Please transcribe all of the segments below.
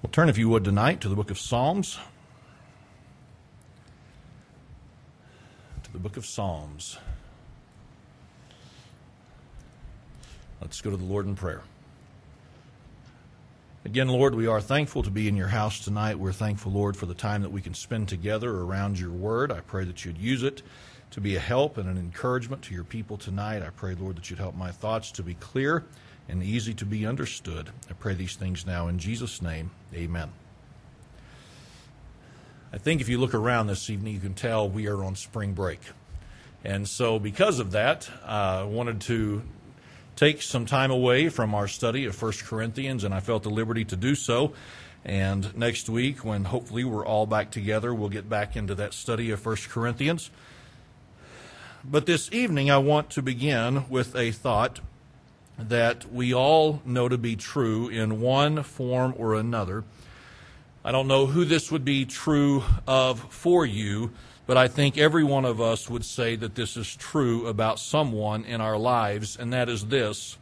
Well, turn, if you would, tonight to the book of Psalms. To the book of Psalms. Let's go to the Lord in prayer. Again, Lord, we are thankful to be in your house tonight. We're thankful, Lord, for the time that we can spend together around your word. I pray that you'd use it to be a help and an encouragement to your people tonight. I pray, Lord, that you'd help my thoughts to be clear and easy to be understood. I pray these things now in Jesus' name. Amen. I think if you look around this evening, you can tell we are on spring break. And so, because of that, I uh, wanted to take some time away from our study of 1 Corinthians, and I felt the liberty to do so. And next week, when hopefully we're all back together, we'll get back into that study of 1 Corinthians. But this evening, I want to begin with a thought that we all know to be true in one form or another. I don't know who this would be true of for you, but I think every one of us would say that this is true about someone in our lives, and that is this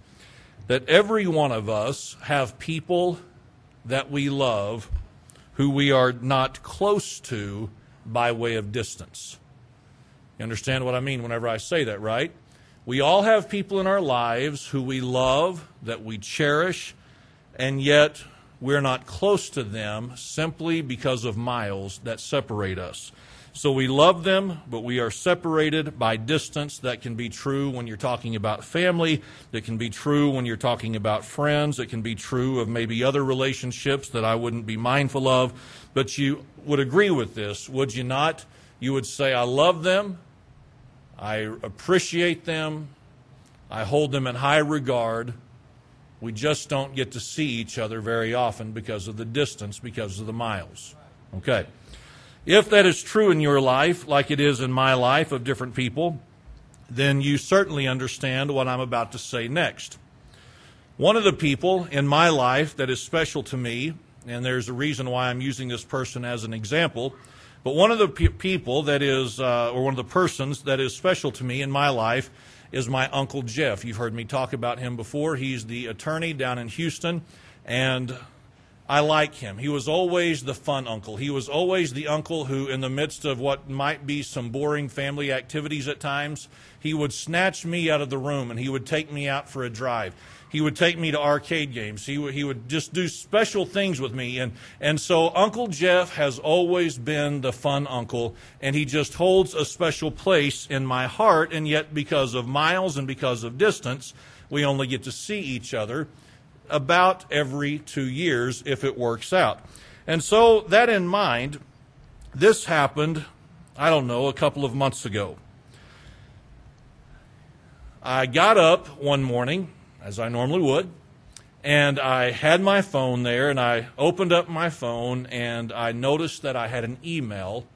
that every one of us have people that we love who we are not close to by way of distance. You understand what I mean whenever I say that, right? We all have people in our lives who we love, that we cherish, and yet we're not close to them simply because of miles that separate us. So we love them, but we are separated by distance. That can be true when you're talking about family. That can be true when you're talking about friends. It can be true of maybe other relationships that I wouldn't be mindful of. But you would agree with this, would you not? You would say, I love them, I appreciate them. I hold them in high regard. We just don't get to see each other very often because of the distance, because of the miles. Okay. If that is true in your life, like it is in my life of different people, then you certainly understand what I'm about to say next. One of the people in my life that is special to me, and there's a reason why I'm using this person as an example, but one of the pe- people that is, uh, or one of the persons that is special to me in my life is my Uncle Jeff. You've heard me talk about him before. He's the attorney down in Houston, and I like him. He was always the fun uncle. He was always the uncle who, in the midst of what might be some boring family activities at times, he would snatch me out of the room and he would take me out for a drive. He would take me to arcade games. He would, he would just do special things with me. And, and so Uncle Jeff has always been the fun uncle, and he just holds a special place in my heart. And yet, because of miles and because of distance, we only get to see each other about every two years if it works out. And so, that in mind, this happened, I don't know, a couple of months ago. I got up one morning as I normally would. And I had my phone there, and I opened up my phone, and I noticed that I had an email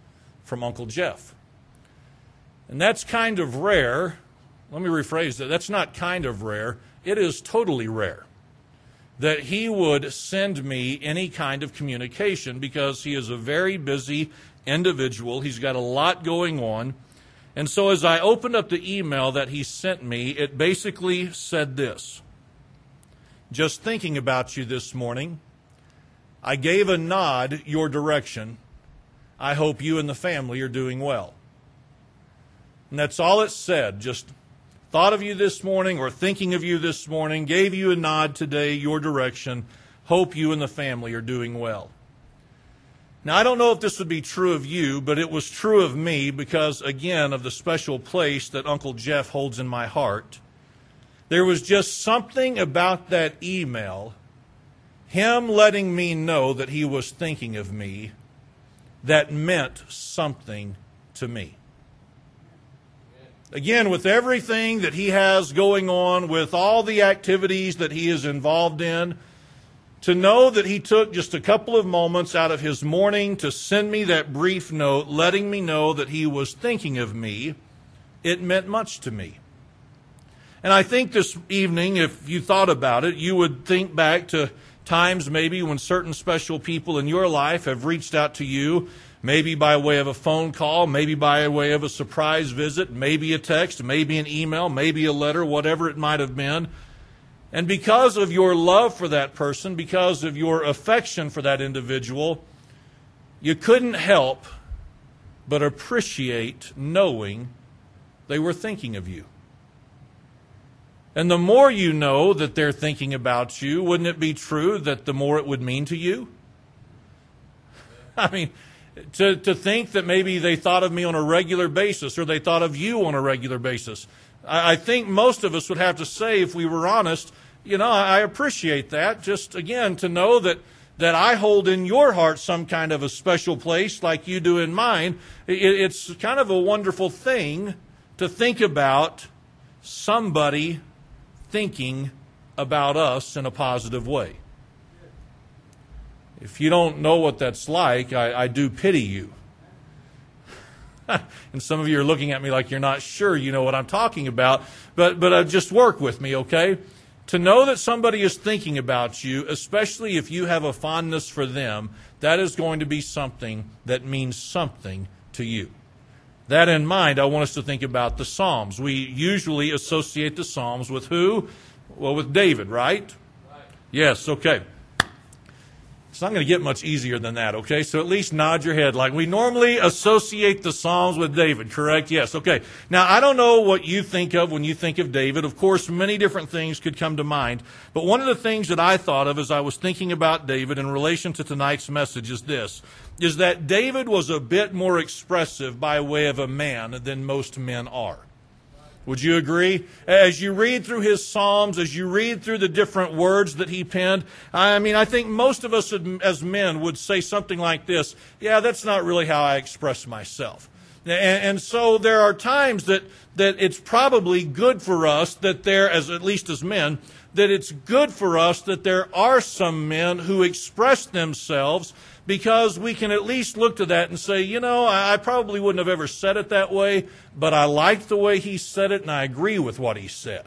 from Uncle Jeff. And that's kind of rare. Let me rephrase that. That's not kind of rare, it is totally rare that he would send me any kind of communication because he is a very busy individual. He's got a lot going on. And so as I opened up the email that he sent me, it basically said this Just thinking about you this morning, I gave a nod your direction. I hope you and the family are doing well. And that's all it said. Just thought of you this morning or thinking of you this morning, gave you a nod today, your direction. Hope you and the family are doing well. Now, I don't know if this would be true of you, but it was true of me because, again, of the special place that Uncle Jeff holds in my heart. There was just something about that email, him letting me know that he was thinking of me, that meant something to me. Again, with everything that he has going on, with all the activities that he is involved in, to know that he took just a couple of moments out of his morning to send me that brief note, letting me know that he was thinking of me, it meant much to me. And I think this evening, if you thought about it, you would think back to times maybe when certain special people in your life have reached out to you, maybe by way of a phone call, maybe by way of a surprise visit, maybe a text, maybe an email, maybe a letter, whatever it might have been And because of your love for that person, because of your affection for that individual, you couldn't help but appreciate knowing they were thinking of you. And the more you know that they're thinking about you, wouldn't it be true that the more it would mean to you? I mean, to, to think that maybe they thought of me on a regular basis or they thought of you on a regular basis. I, I think most of us would have to say, if we were honest, you know, I, I appreciate that. Just again, to know that, that I hold in your heart some kind of a special place like you do in mine, it, it's kind of a wonderful thing to think about somebody thinking about us in a positive way. If you don't know what that's like, I, I do pity you. and some of you are looking at me like you're not sure you know what I'm talking about, but, but uh, just work with me, okay? To know that somebody is thinking about you, especially if you have a fondness for them, that is going to be something that means something to you. That in mind, I want us to think about the Psalms. We usually associate the Psalms with who? Well, with David, right? right. Yes, okay. It's not going to get much easier than that, okay? So at least nod your head like we normally associate the Psalms with David, correct? Yes, okay. Now, I don't know what you think of when you think of David. Of course, many different things could come to mind. But one of the things that I thought of as I was thinking about David in relation to tonight's message is this is that David was a bit more expressive by way of a man than most men are. Would you agree? As you read through his Psalms, as you read through the different words that he penned, I mean, I think most of us as men would say something like this Yeah, that's not really how I express myself. And, so there are times that, that it's probably good for us that there, as at least as men, that it's good for us that there are some men who express themselves because we can at least look to that and say, you know, I probably wouldn't have ever said it that way, but I liked the way he said it and I agree with what he said.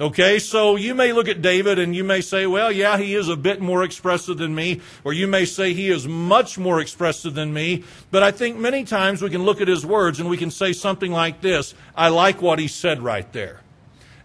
Okay, so you may look at David and you may say, well, yeah, he is a bit more expressive than me, or you may say he is much more expressive than me, but I think many times we can look at his words and we can say something like this I like what he said right there.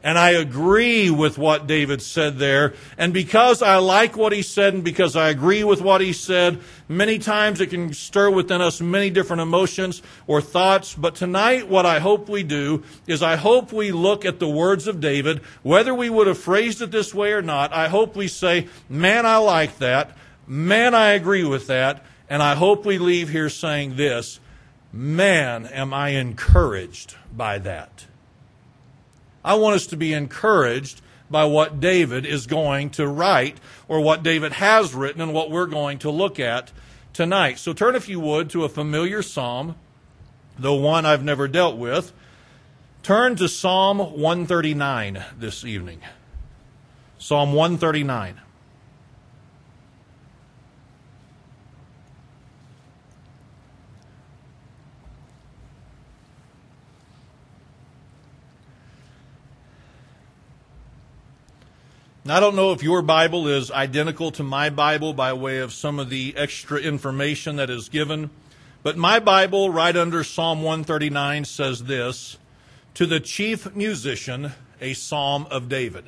And I agree with what David said there. And because I like what he said and because I agree with what he said, many times it can stir within us many different emotions or thoughts. But tonight, what I hope we do is I hope we look at the words of David, whether we would have phrased it this way or not. I hope we say, man, I like that. Man, I agree with that. And I hope we leave here saying this, man, am I encouraged by that. I want us to be encouraged by what David is going to write or what David has written and what we're going to look at tonight. So turn, if you would, to a familiar psalm, though one I've never dealt with. Turn to Psalm 139 this evening. Psalm 139. I don't know if your Bible is identical to my Bible by way of some of the extra information that is given, but my Bible, right under Psalm 139, says this To the chief musician, a psalm of David.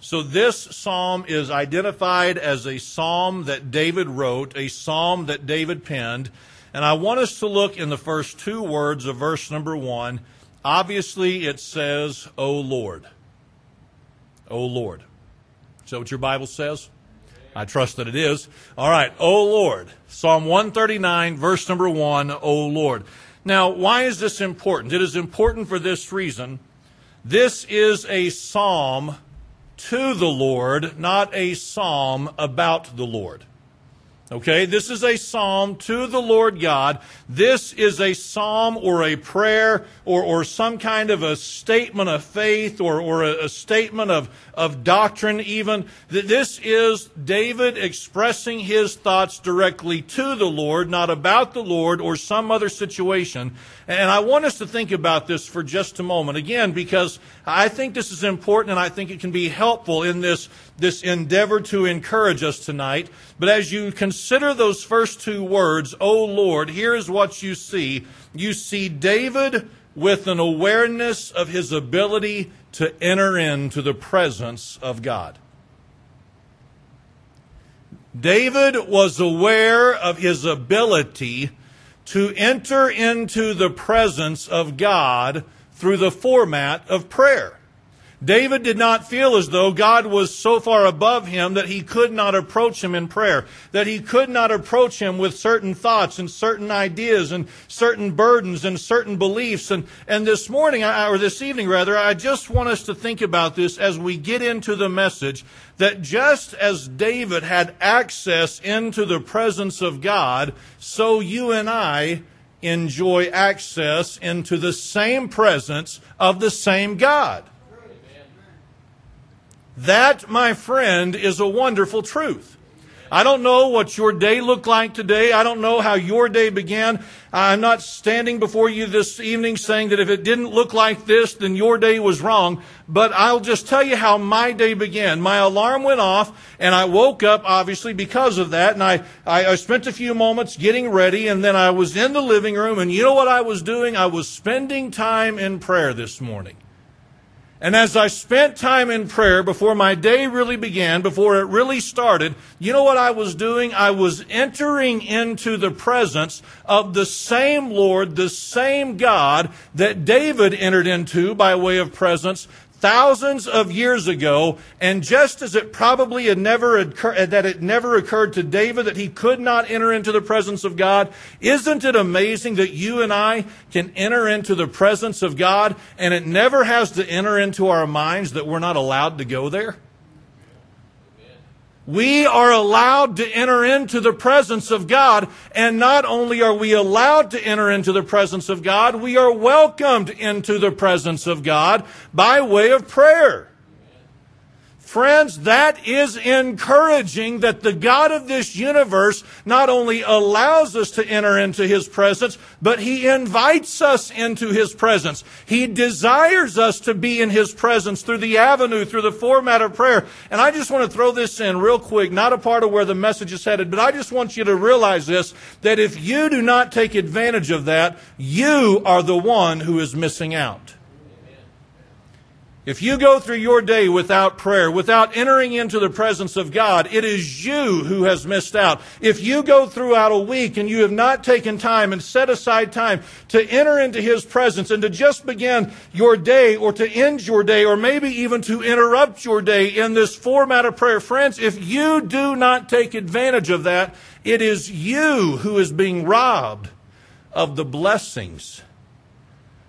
So this psalm is identified as a psalm that David wrote, a psalm that David penned. And I want us to look in the first two words of verse number one. Obviously, it says, O Lord. O Lord. Is that what your Bible says? I trust that it is. All right. O Lord. Psalm 139, verse number 1. O Lord. Now, why is this important? It is important for this reason. This is a psalm to the Lord, not a psalm about the Lord. Okay, this is a psalm to the Lord God. This is a psalm or a prayer or, or some kind of a statement of faith or, or a, a statement of, of doctrine, even. This is David expressing his thoughts directly to the Lord, not about the Lord or some other situation. And I want us to think about this for just a moment, again, because I think this is important and I think it can be helpful in this, this endeavor to encourage us tonight. But as you consider those first two words, O Lord, here is what you see. You see David with an awareness of his ability to enter into the presence of God. David was aware of his ability to enter into the presence of God through the format of prayer. David did not feel as though God was so far above him that he could not approach him in prayer, that he could not approach him with certain thoughts and certain ideas and certain burdens and certain beliefs. And, and this morning, or this evening rather, I just want us to think about this as we get into the message that just as David had access into the presence of God, so you and I enjoy access into the same presence of the same God. That, my friend, is a wonderful truth. I don't know what your day looked like today. I don't know how your day began. I'm not standing before you this evening saying that if it didn't look like this, then your day was wrong. But I'll just tell you how my day began. My alarm went off and I woke up, obviously, because of that. And I, I, I spent a few moments getting ready and then I was in the living room. And you know what I was doing? I was spending time in prayer this morning. And as I spent time in prayer before my day really began, before it really started, you know what I was doing? I was entering into the presence of the same Lord, the same God that David entered into by way of presence thousands of years ago, and just as it probably had never occurred, that it never occurred to David that he could not enter into the presence of God, isn't it amazing that you and I can enter into the presence of God, and it never has to enter into our minds that we're not allowed to go there? We are allowed to enter into the presence of God. And not only are we allowed to enter into the presence of God, we are welcomed into the presence of God by way of prayer. Friends, that is encouraging that the God of this universe not only allows us to enter into His presence, but He invites us into His presence. He desires us to be in His presence through the avenue, through the format of prayer. And I just want to throw this in real quick, not a part of where the message is headed, but I just want you to realize this, that if you do not take advantage of that, you are the one who is missing out. If you go through your day without prayer, without entering into the presence of God, it is you who has missed out. If you go throughout a week and you have not taken time and set aside time to enter into His presence and to just begin your day or to end your day or maybe even to interrupt your day in this format of prayer, friends, if you do not take advantage of that, it is you who is being robbed of the blessings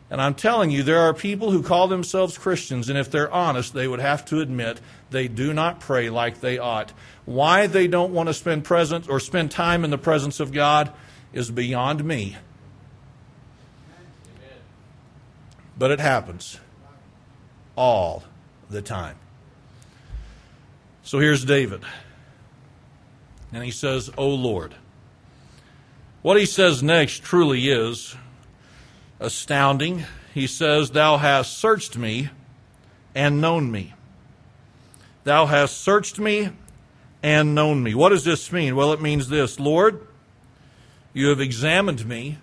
and I'm telling you, there are people who call themselves Christians, and if they're honest, they would have to admit they do not pray like they ought. Why they don't want to spend presence or spend time in the presence of God is beyond me. But it happens all the time. So here's David. And he says, O Lord. What he says next truly is astounding. He says, Thou hast searched me and known me. Thou hast searched me and known me. What does this mean? Well, it means this Lord, you have examined me,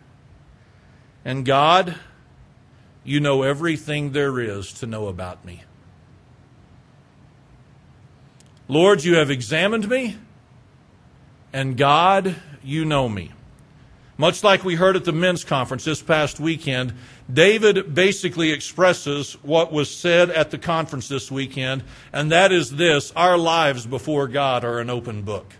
and God, you know everything there is to know about me. Lord, you have examined me, and God, you know me. Much like we heard at the men's conference this past weekend, David basically expresses what was said at the conference this weekend, and that is this our lives before God are an open book.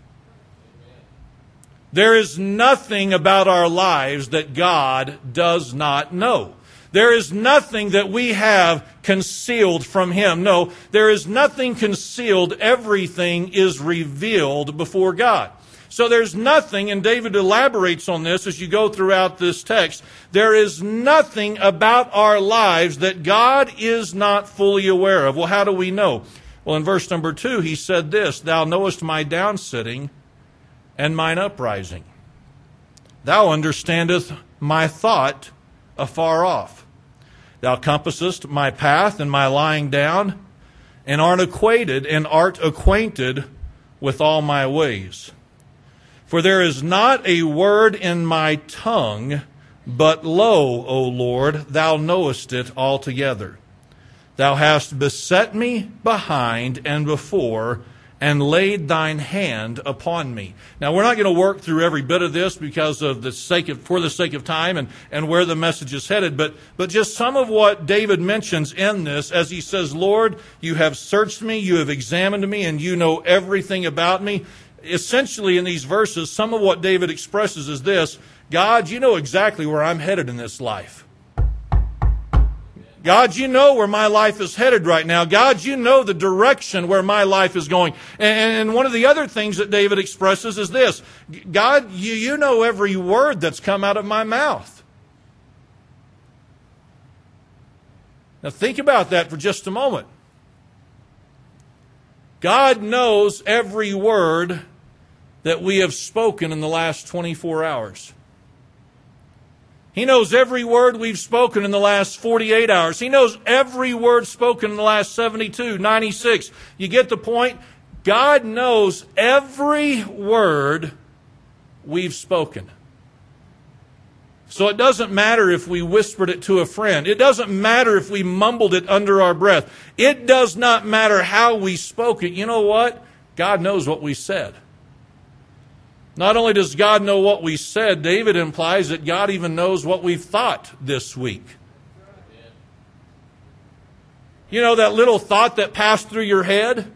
There is nothing about our lives that God does not know. There is nothing that we have concealed from Him. No, there is nothing concealed. Everything is revealed before God. So there's nothing, and David elaborates on this as you go throughout this text, there is nothing about our lives that God is not fully aware of. Well, how do we know? Well, in verse number two, he said this Thou knowest my downsitting and mine uprising. Thou understandest my thought afar off. Thou compassest my path and my lying down, and art acquainted and art acquainted with all my ways. For there is not a word in my tongue But lo, O Lord, thou knowest it altogether. Thou hast beset me behind and before, and laid thine hand upon me. Now we're not going to work through every bit of this because of the sake of, for the sake of time and, and where the message is headed, but, but just some of what David mentions in this as he says, Lord, you have searched me, you have examined me, and you know everything about me. Essentially in these verses, some of what David expresses is this, God, you know exactly where I'm headed in this life. God, you know where my life is headed right now. God, you know the direction where my life is going. And one of the other things that David expresses is this God, you, you know every word that's come out of my mouth. Now, think about that for just a moment. God knows every word that we have spoken in the last 24 hours. He knows every word we've spoken in the last 48 hours. He knows every word spoken in the last 72, 96. You get the point? God knows every word we've spoken. So it doesn't matter if we whispered it to a friend. It doesn't matter if we mumbled it under our breath. It does not matter how we spoke it. You know what? God knows what we said. Not only does God know what we said, David implies that God even knows what we've thought this week. You know, that little thought that passed through your head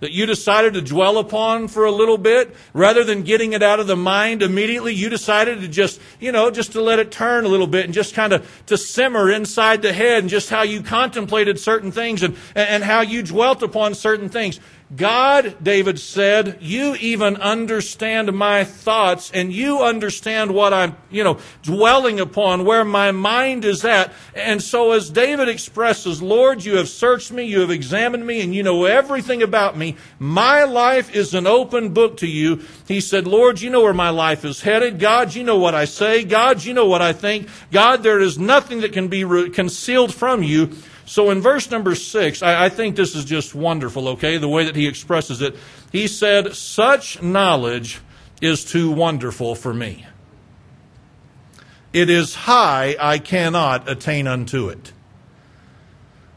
that you decided to dwell upon for a little bit, rather than getting it out of the mind immediately, you decided to just, you know, just to let it turn a little bit and just kind of to simmer inside the head and just how you contemplated certain things and, and how you dwelt upon certain things. God, David said, you even understand my thoughts and you understand what I'm, you know, dwelling upon, where my mind is at. And so as David expresses, Lord, you have searched me, you have examined me, and you know everything about me. My life is an open book to you. He said, Lord, you know where my life is headed. God, you know what I say. God, you know what I think. God, there is nothing that can be re- concealed from you. So in verse number six, I, I think this is just wonderful, okay, the way that he expresses it. He said, Such knowledge is too wonderful for me. It is high, I cannot attain unto it.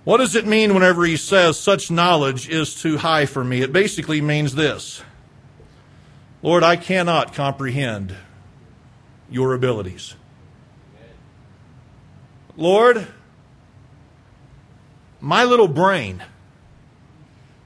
What does it mean whenever he says such knowledge is too high for me? It basically means this Lord, I cannot comprehend your abilities. Lord, my little brain,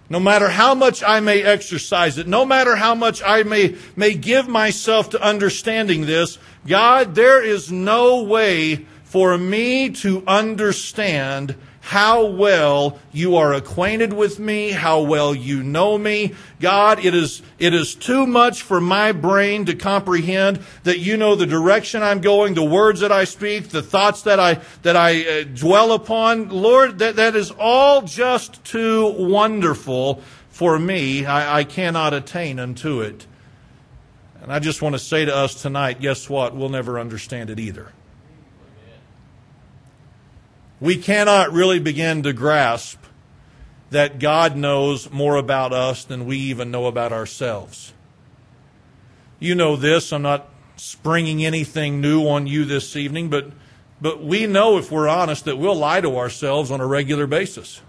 no matter how much I may exercise it, no matter how much I may, may give myself to understanding this, God, there is no way for me to understand how well you are acquainted with me, how well you know me. God, it is, it is too much for my brain to comprehend that you know the direction I'm going, the words that I speak, the thoughts that I, that I uh, dwell upon. Lord, that, that is all just too wonderful for me. I, I cannot attain unto it. And I just want to say to us tonight, guess what? We'll never understand it either we cannot really begin to grasp that God knows more about us than we even know about ourselves. You know this. I'm not springing anything new on you this evening, but, but we know if we're honest that we'll lie to ourselves on a regular basis.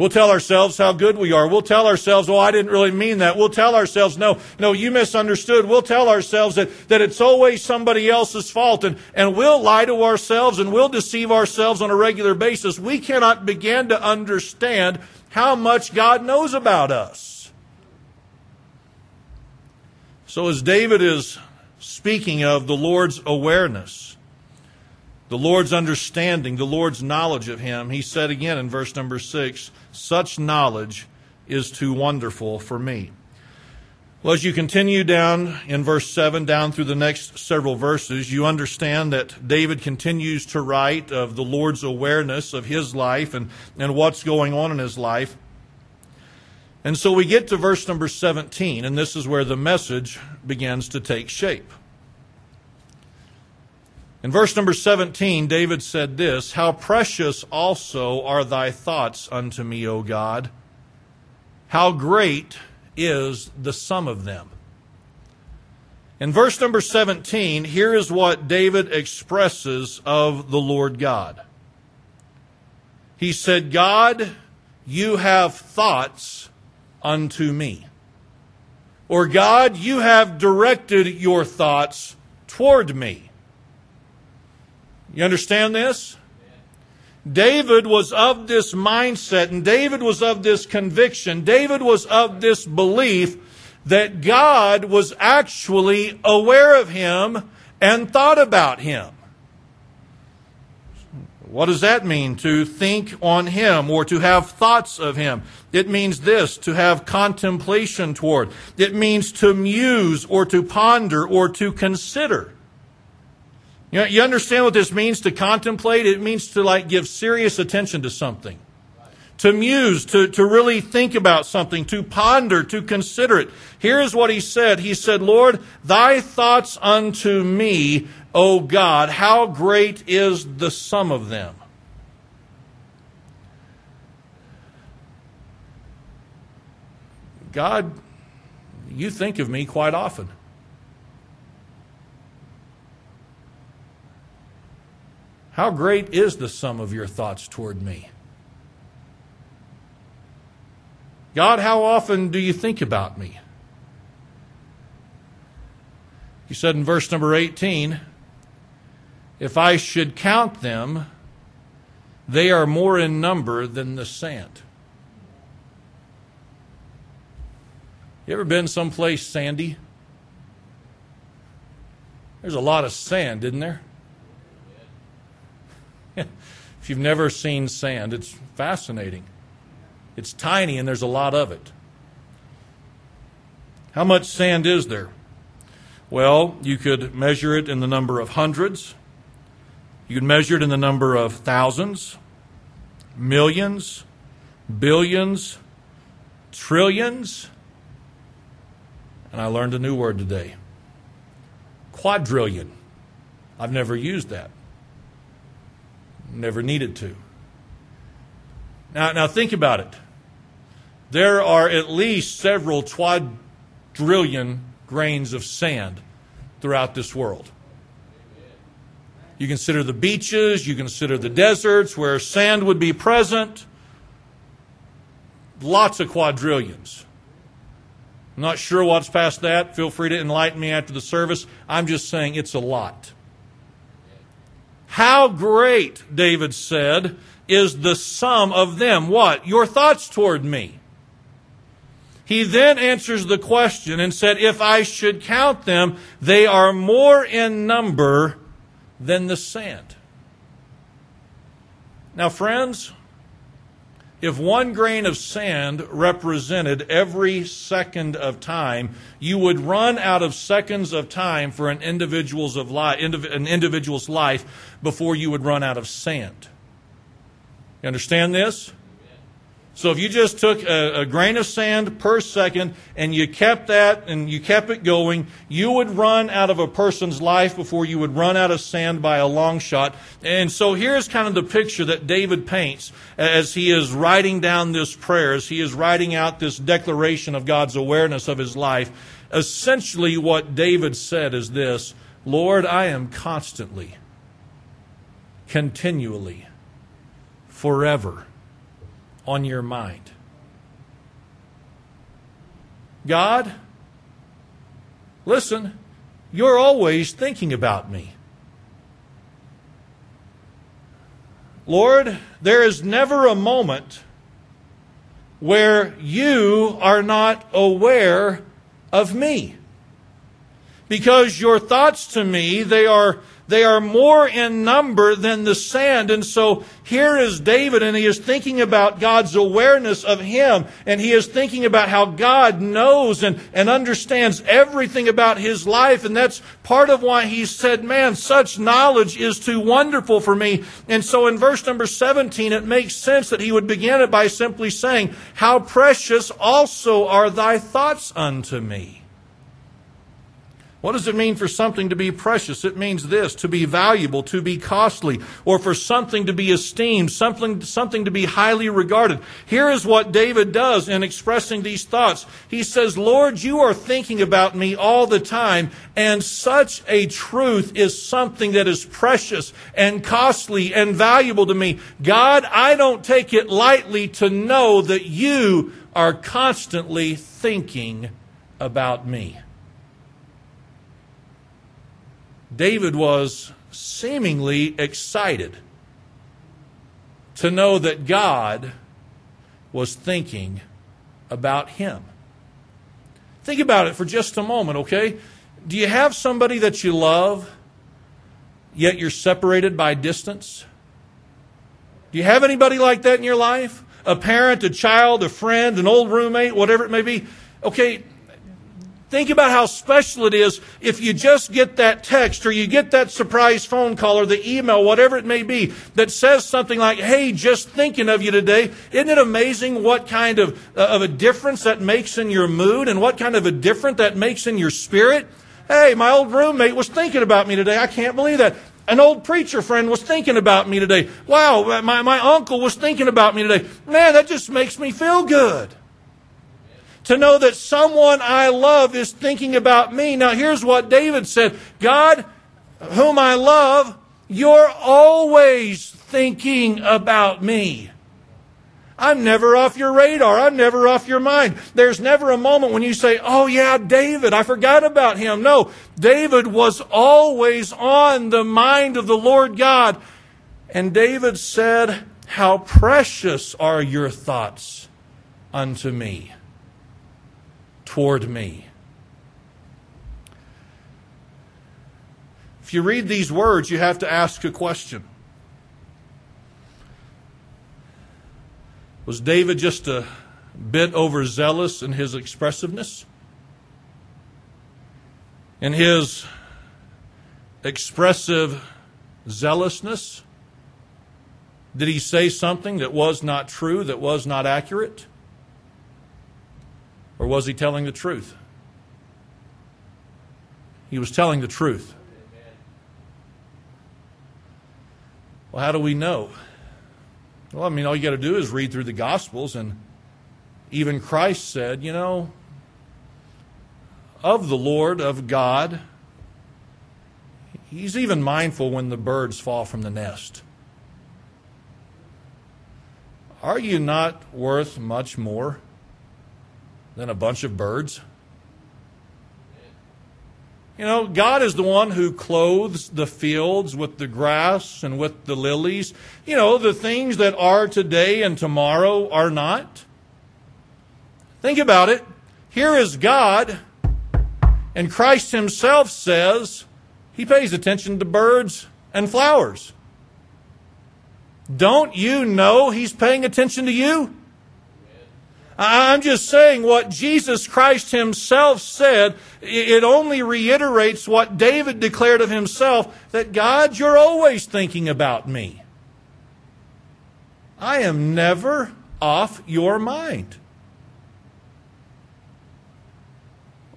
We'll tell ourselves how good we are. We'll tell ourselves, oh, I didn't really mean that. We'll tell ourselves, no, no, you misunderstood. We'll tell ourselves that, that it's always somebody else's fault. And, and we'll lie to ourselves and we'll deceive ourselves on a regular basis. We cannot begin to understand how much God knows about us. So as David is speaking of the Lord's awareness, the Lord's understanding, the Lord's knowledge of him, he said again in verse number six, such knowledge is too wonderful for me. Well, as you continue down in verse 7, down through the next several verses, you understand that David continues to write of the Lord's awareness of his life and, and what's going on in his life. And so we get to verse number 17, and this is where the message begins to take shape. In verse number 17, David said this How precious also are thy thoughts unto me, O God! How great is the sum of them! In verse number 17, here is what David expresses of the Lord God. He said, God, you have thoughts unto me. Or God, you have directed your thoughts toward me. You understand this? David was of this mindset and David was of this conviction. David was of this belief that God was actually aware of him and thought about him. What does that mean? To think on Him or to have thoughts of Him. It means this, to have contemplation toward. It means to muse or to ponder or to consider. You, know, you understand what this means to contemplate? It means to like give serious attention to something. To muse, to, to really think about something, to ponder, to consider it. Here is what he said. He said, Lord, thy thoughts unto me, O God, how great is the sum of them. God, you think of me quite often. How great is the sum of your thoughts toward me? God, how often do you think about me? He said in verse number 18, If I should count them, they are more in number than the sand. You ever been someplace sandy? There's a lot of sand, isn't there? if you've never seen sand, it's fascinating. It's tiny and there's a lot of it. How much sand is there? Well, you could measure it in the number of hundreds. You could measure it in the number of thousands, millions, billions, trillions. And I learned a new word today quadrillion. I've never used that. Never needed to. Now, now think about it. There are at least several quadrillion grains of sand throughout this world. You consider the beaches, you consider the deserts where sand would be present. Lots of quadrillions. I'm not sure what's past that. Feel free to enlighten me after the service. I'm just saying it's a lot. How great, David said, is the sum of them. What? Your thoughts toward me. He then answers the question and said, If I should count them, they are more in number than the sand. Now, friends, if one grain of sand represented every second of time, you would run out of seconds of time for an individual's, of li- an individual's life before you would run out of sand. You understand this? So if you just took a, a, grain of sand per second and you kept that and you kept it going, you would run out of a person's life before you would run out of sand by a long shot. And so here's kind of the picture that David paints as he is writing down this prayer, as he is writing out this declaration of God's awareness of his life. Essentially, what David said is this Lord, I am constantly, continually, forever on your mind. God, listen, you're always thinking about me. Lord, there is never a moment where you are not aware of me. Because your thoughts to me, they are they are more in number than the sand. And so here is David, and he is thinking about God's awareness of him, and he is thinking about how God knows and, and understands everything about his life. And that's part of why he said, Man, such knowledge is too wonderful for me. And so in verse number 17, it makes sense that he would begin it by simply saying, How precious also are thy thoughts unto me. What does it mean for something to be precious? It means this, to be valuable, to be costly, or for something to be esteemed, something, something to be highly regarded. Here is what David does in expressing these thoughts. He says, Lord, you are thinking about me all the time, and such a truth is something that is precious and costly and valuable to me. God, I don't take it lightly to know that you are constantly thinking about me. David was seemingly excited to know that God was thinking about him. Think about it for just a moment, okay? Do you have somebody that you love, yet you're separated by distance? Do you have anybody like that in your life? A parent, a child, a friend, an old roommate, whatever it may be? Okay, Think about how special it is if you just get that text or you get that surprise phone call or the email, whatever it may be, that says something like, hey, just thinking of you today. Isn't it amazing what kind of, uh, of a difference that makes in your mood and what kind of a difference that makes in your spirit? Hey, my old roommate was thinking about me today. I can't believe that. An old preacher friend was thinking about me today. Wow, my, my uncle was thinking about me today. Man, that just makes me feel good to know that someone I love is thinking about me. Now, here's what David said God, whom I love, you're always thinking about me. I'm never off your radar. I'm never off your mind. There's never a moment when you say, Oh, yeah, David, I forgot about him. No, David was always on the mind of the Lord God. And David said, How precious are your thoughts unto me toward me. If you read these words, you have to ask a question. Was David just a bit overzealous in his expressiveness? In his expressive zealousness? Did he say something that was not true, that was not accurate? Or was he telling the truth? He was telling the truth. Well, how do we know? Well, I mean, all you got to do is read through the Gospels, and even Christ said, you know, of the Lord, of God, He's even mindful when the birds fall from the nest. Are you not worth much more? Than a bunch of birds? You know, God is the one who clothes the fields with the grass and with the lilies. You know, the things that are today and tomorrow are not. Think about it. Here is God, and Christ Himself says He pays attention to birds and flowers. Don't you know He's paying attention to you? I'm just saying what Jesus Christ himself said. It only reiterates what David declared of himself that God, you're always thinking about me. I am never off your mind.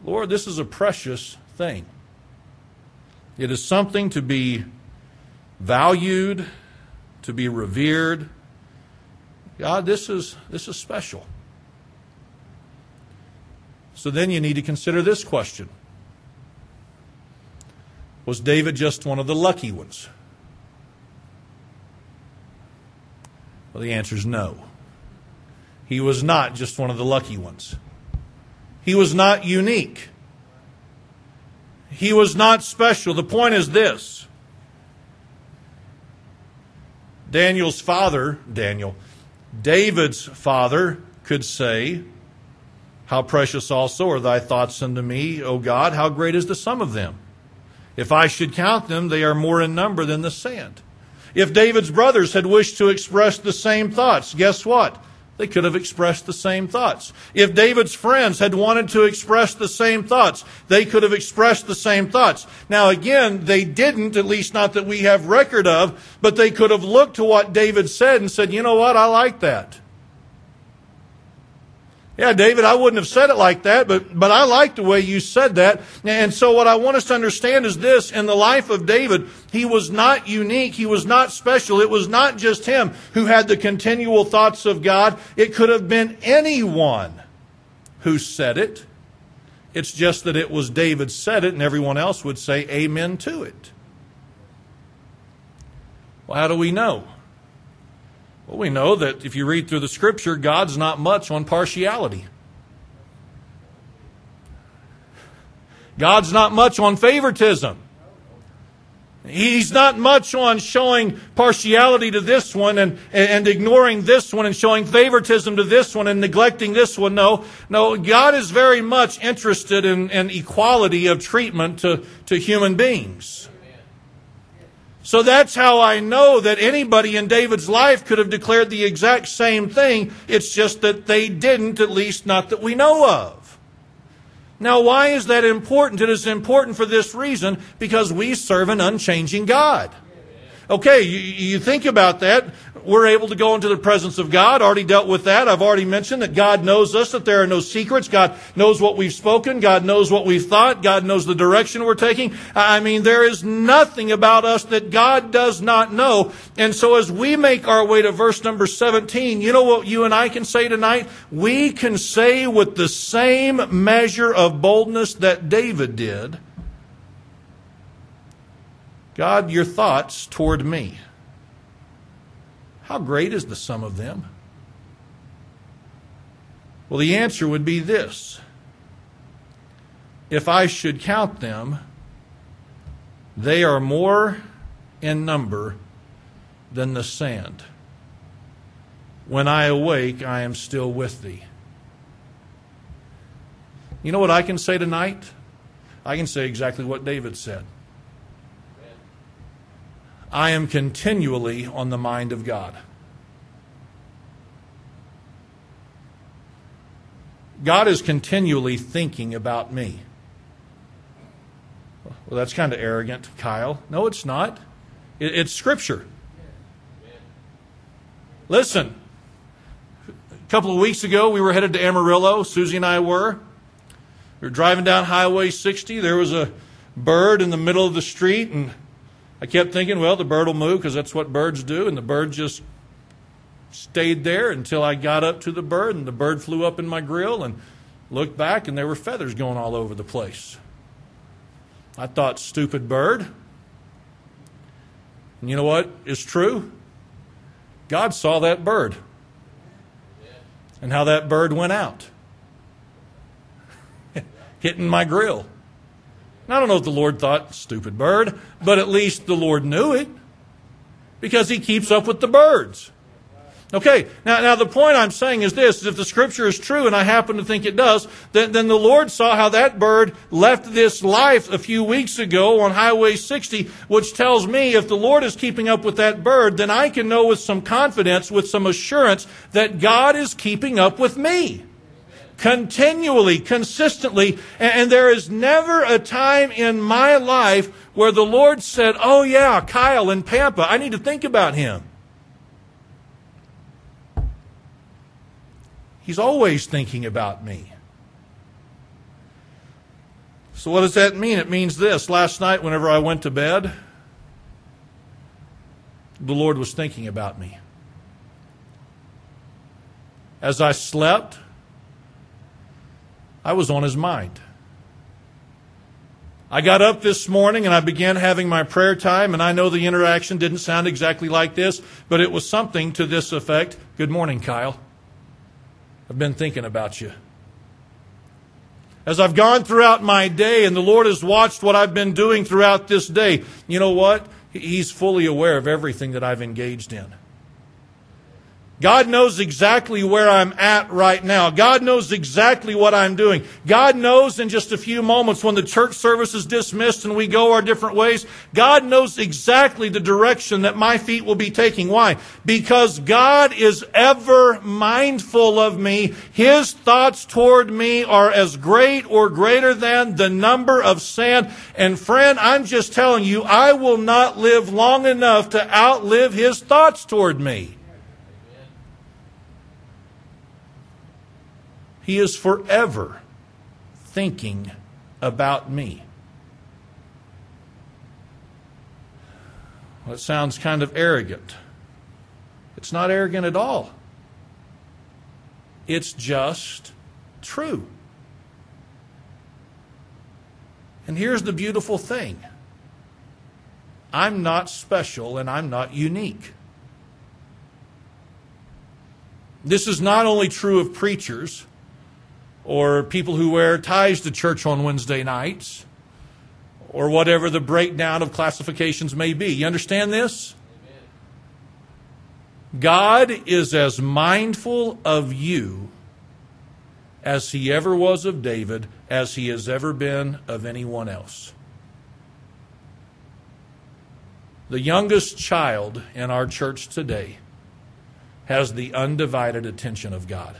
Lord, this is a precious thing. It is something to be valued, to be revered. God, this is, this is special. So then you need to consider this question Was David just one of the lucky ones? Well, the answer is no. He was not just one of the lucky ones. He was not unique. He was not special. The point is this Daniel's father, Daniel, David's father could say, how precious also are thy thoughts unto me, O God. How great is the sum of them? If I should count them, they are more in number than the sand. If David's brothers had wished to express the same thoughts, guess what? They could have expressed the same thoughts. If David's friends had wanted to express the same thoughts, they could have expressed the same thoughts. Now again, they didn't, at least not that we have record of, but they could have looked to what David said and said, you know what, I like that. Yeah, David, I wouldn't have said it like that, but, but I like the way you said that. And so what I want us to understand is this. In the life of David, he was not unique. He was not special. It was not just him who had the continual thoughts of God. It could have been anyone who said it. It's just that it was David said it and everyone else would say amen to it. Well, how do we know? Well, we know that if you read through the scripture, God's not much on partiality. God's not much on favoritism. He's not much on showing partiality to this one and, and ignoring this one and showing favoritism to this one and neglecting this one. No, no, God is very much interested in, in equality of treatment to, to human beings. So that's how I know that anybody in David's life could have declared the exact same thing. It's just that they didn't, at least not that we know of. Now, why is that important? It is important for this reason because we serve an unchanging God. Okay, you, you think about that we're able to go into the presence of God. Already dealt with that. I've already mentioned that God knows us, that there are no secrets. God knows what we've spoken. God knows what we've thought. God knows the direction we're taking. I mean, there is nothing about us that God does not know. And so as we make our way to verse number 17, you know what you and I can say tonight? We can say with the same measure of boldness that David did, God, your thoughts toward me. How great is the sum of them? Well, the answer would be this If I should count them, they are more in number than the sand. When I awake, I am still with thee. You know what I can say tonight? I can say exactly what David said. I am continually on the mind of God. God is continually thinking about me. Well, that's kind of arrogant, Kyle. No, it's not. It's Scripture. Listen, a couple of weeks ago, we were headed to Amarillo. Susie and I were. We were driving down Highway 60. There was a bird in the middle of the street, and I kept thinking, well, the bird will move because that's what birds do, and the bird just stayed there until I got up to the bird, and the bird flew up in my grill and looked back, and there were feathers going all over the place. I thought, stupid bird. And you know what is true? God saw that bird and how that bird went out, hitting my grill. I don't know if the Lord thought, stupid bird, but at least the Lord knew it because he keeps up with the birds. Okay, now, now the point I'm saying is this, is if the scripture is true, and I happen to think it does, then, then the Lord saw how that bird left this life a few weeks ago on Highway 60, which tells me if the Lord is keeping up with that bird, then I can know with some confidence, with some assurance, that God is keeping up with me continually, consistently. And there is never a time in my life where the Lord said, Oh, yeah, Kyle in Pampa, I need to think about him. He's always thinking about me. So, what does that mean? It means this. Last night, whenever I went to bed, the Lord was thinking about me. As I slept, I was on his mind. I got up this morning and I began having my prayer time, and I know the interaction didn't sound exactly like this, but it was something to this effect Good morning, Kyle. I've been thinking about you. As I've gone throughout my day and the Lord has watched what I've been doing throughout this day, you know what? He's fully aware of everything that I've engaged in. God knows exactly where I'm at right now. God knows exactly what I'm doing. God knows in just a few moments when the church service is dismissed and we go our different ways, God knows exactly the direction that my feet will be taking. Why? Because God is ever mindful of me. His thoughts toward me are as great or greater than the number of sand. And friend, I'm just telling you, I will not live long enough to outlive His thoughts toward me. He is forever thinking about me. Well, it sounds kind of arrogant. It's not arrogant at all. It's just true. And here's the beautiful thing I'm not special and I'm not unique. This is not only true of preachers or people who wear ties to church on Wednesday nights or whatever the breakdown of classifications may be. You understand this? God is as mindful of you as he ever was of David, as he has ever been of anyone else. The youngest child in our church today has the undivided attention of God.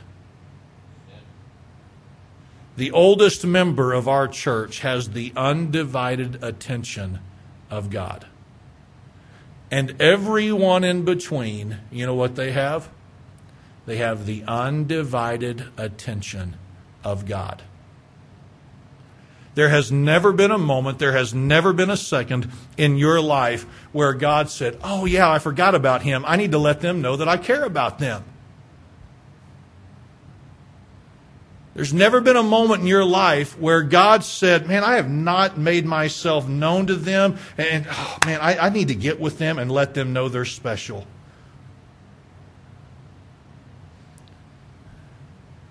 The oldest member of our church has the undivided attention of God. And everyone in between, you know what they have? They have the undivided attention of God. There has never been a moment, there has never been a second in your life where God said, Oh, yeah, I forgot about him. I need to let them know that I care about them. There's never been a moment in your life where God said, Man, I have not made myself known to them, and oh, man, I, I need to get with them and let them know they're special.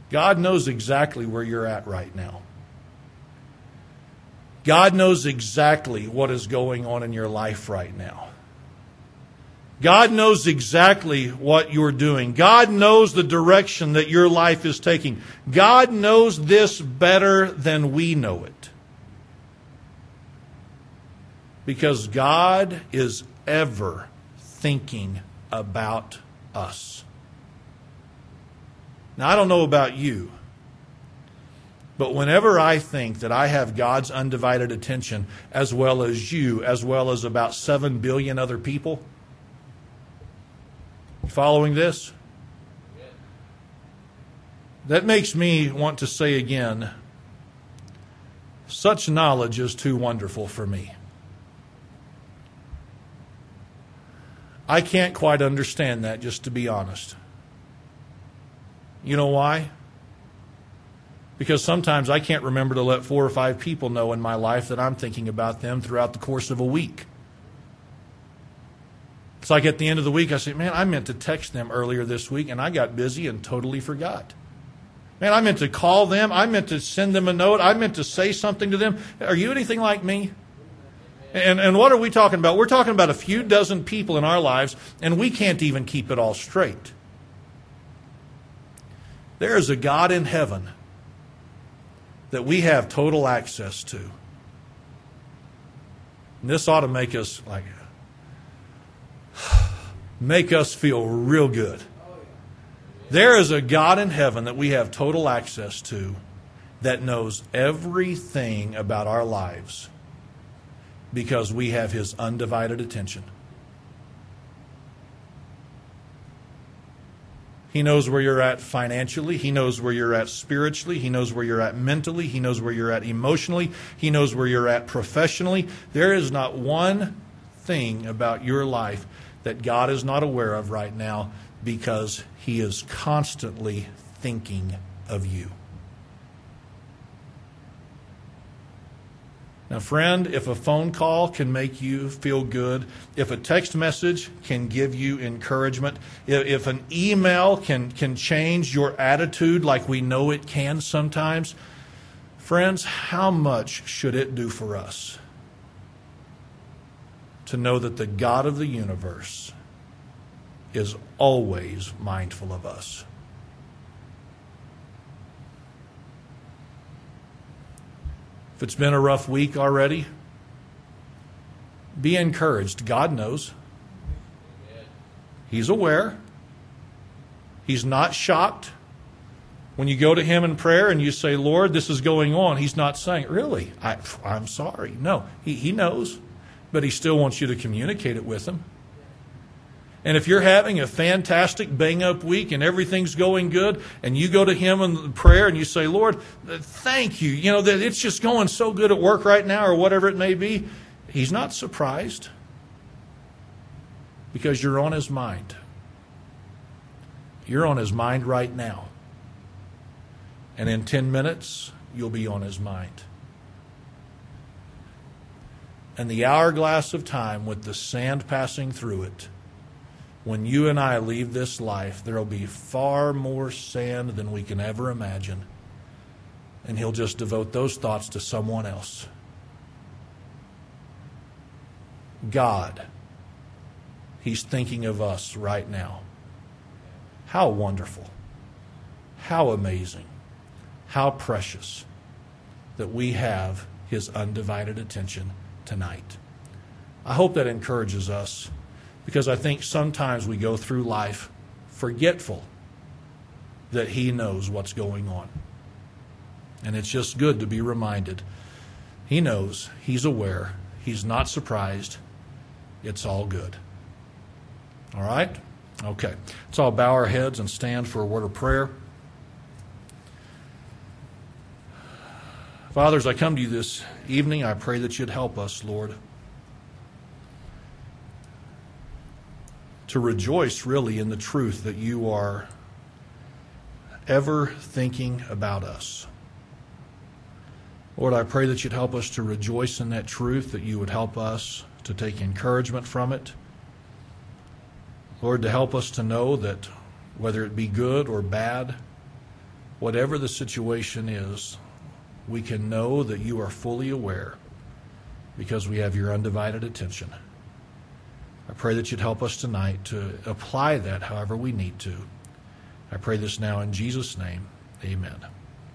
God knows exactly where you're at right now. God knows exactly what is going on in your life right now. God knows exactly what you're doing. God knows the direction that your life is taking. God knows this better than we know it. Because God is ever thinking about us. Now, I don't know about you. But whenever I think that I have God's undivided attention, as well as you, as well as about 7 billion other people, following this? That makes me want to say again such knowledge is too wonderful for me. I can't quite understand that, just to be honest. You know why? Because sometimes I can't remember to let four or five people know in my life that I'm thinking about them throughout the course of a week. It's like at the end of the week, I say, Man, I meant to text them earlier this week and I got busy and totally forgot. Man, I meant to call them. I meant to send them a note. I meant to say something to them. Are you anything like me? And, and what are we talking about? We're talking about a few dozen people in our lives, and we can't even keep it all straight. There is a God in heaven that we have total access to. And this ought to make us like make us feel real good. There is a God in heaven that we have total access to that knows everything about our lives because we have his undivided attention. He knows where you're at financially. He knows where you're at spiritually. He knows where you're at mentally. He knows where you're at emotionally. He knows where you're at professionally. There is not one thing about your life that God is not aware of right now because He is constantly thinking of you. Now, friend, if a phone call can make you feel good, if a text message can give you encouragement, if, an email can, can change your attitude like we know it can sometimes, friends, how much should it do for us to know that the God of the universe is always mindful of us? If it's been a rough week already, be encouraged. God knows. He's aware. He's not shocked. When you go to Him in prayer and you say, Lord, this is going on, He's not saying, Really? I, am sorry. No, he, he knows, but He still wants you to communicate it with Him. And if you're having a fantastic bang up week and everything's going good, and you go to Him in prayer and you say, Lord, thank you, you know, that it's just going so good at work right now or whatever it may be, He's not surprised because you're on His mind. You're on His mind right now. And in 10 minutes, you'll be on His mind. And the hourglass of time with the sand passing through it when you and I leave this life, there will be far more sand than we can ever imagine. And He'll just devote those thoughts to someone else. God, He's thinking of us right now. How wonderful. How amazing. How precious that we have His undivided attention tonight. I hope that encourages us because I think sometimes we go through life forgetful that He knows what's going on. And it's just good to be reminded. He knows, He's aware, He's not surprised. It's all good. All right? Okay. Let's all bow our heads and stand for a word of prayer. Fathers, I come to you this evening. I pray that you'd help us, Lord. to rejoice really in the truth that you are ever thinking about us. Lord, I pray that you'd help us to rejoice in that truth, that you would help us to take encouragement from it. Lord, to help us to know that whether it be good or bad, whatever the situation is, we can know that you are fully aware because we have your undivided attention. I pray that you'd help us tonight to apply that however we need to. I pray this now in Jesus' name. Amen.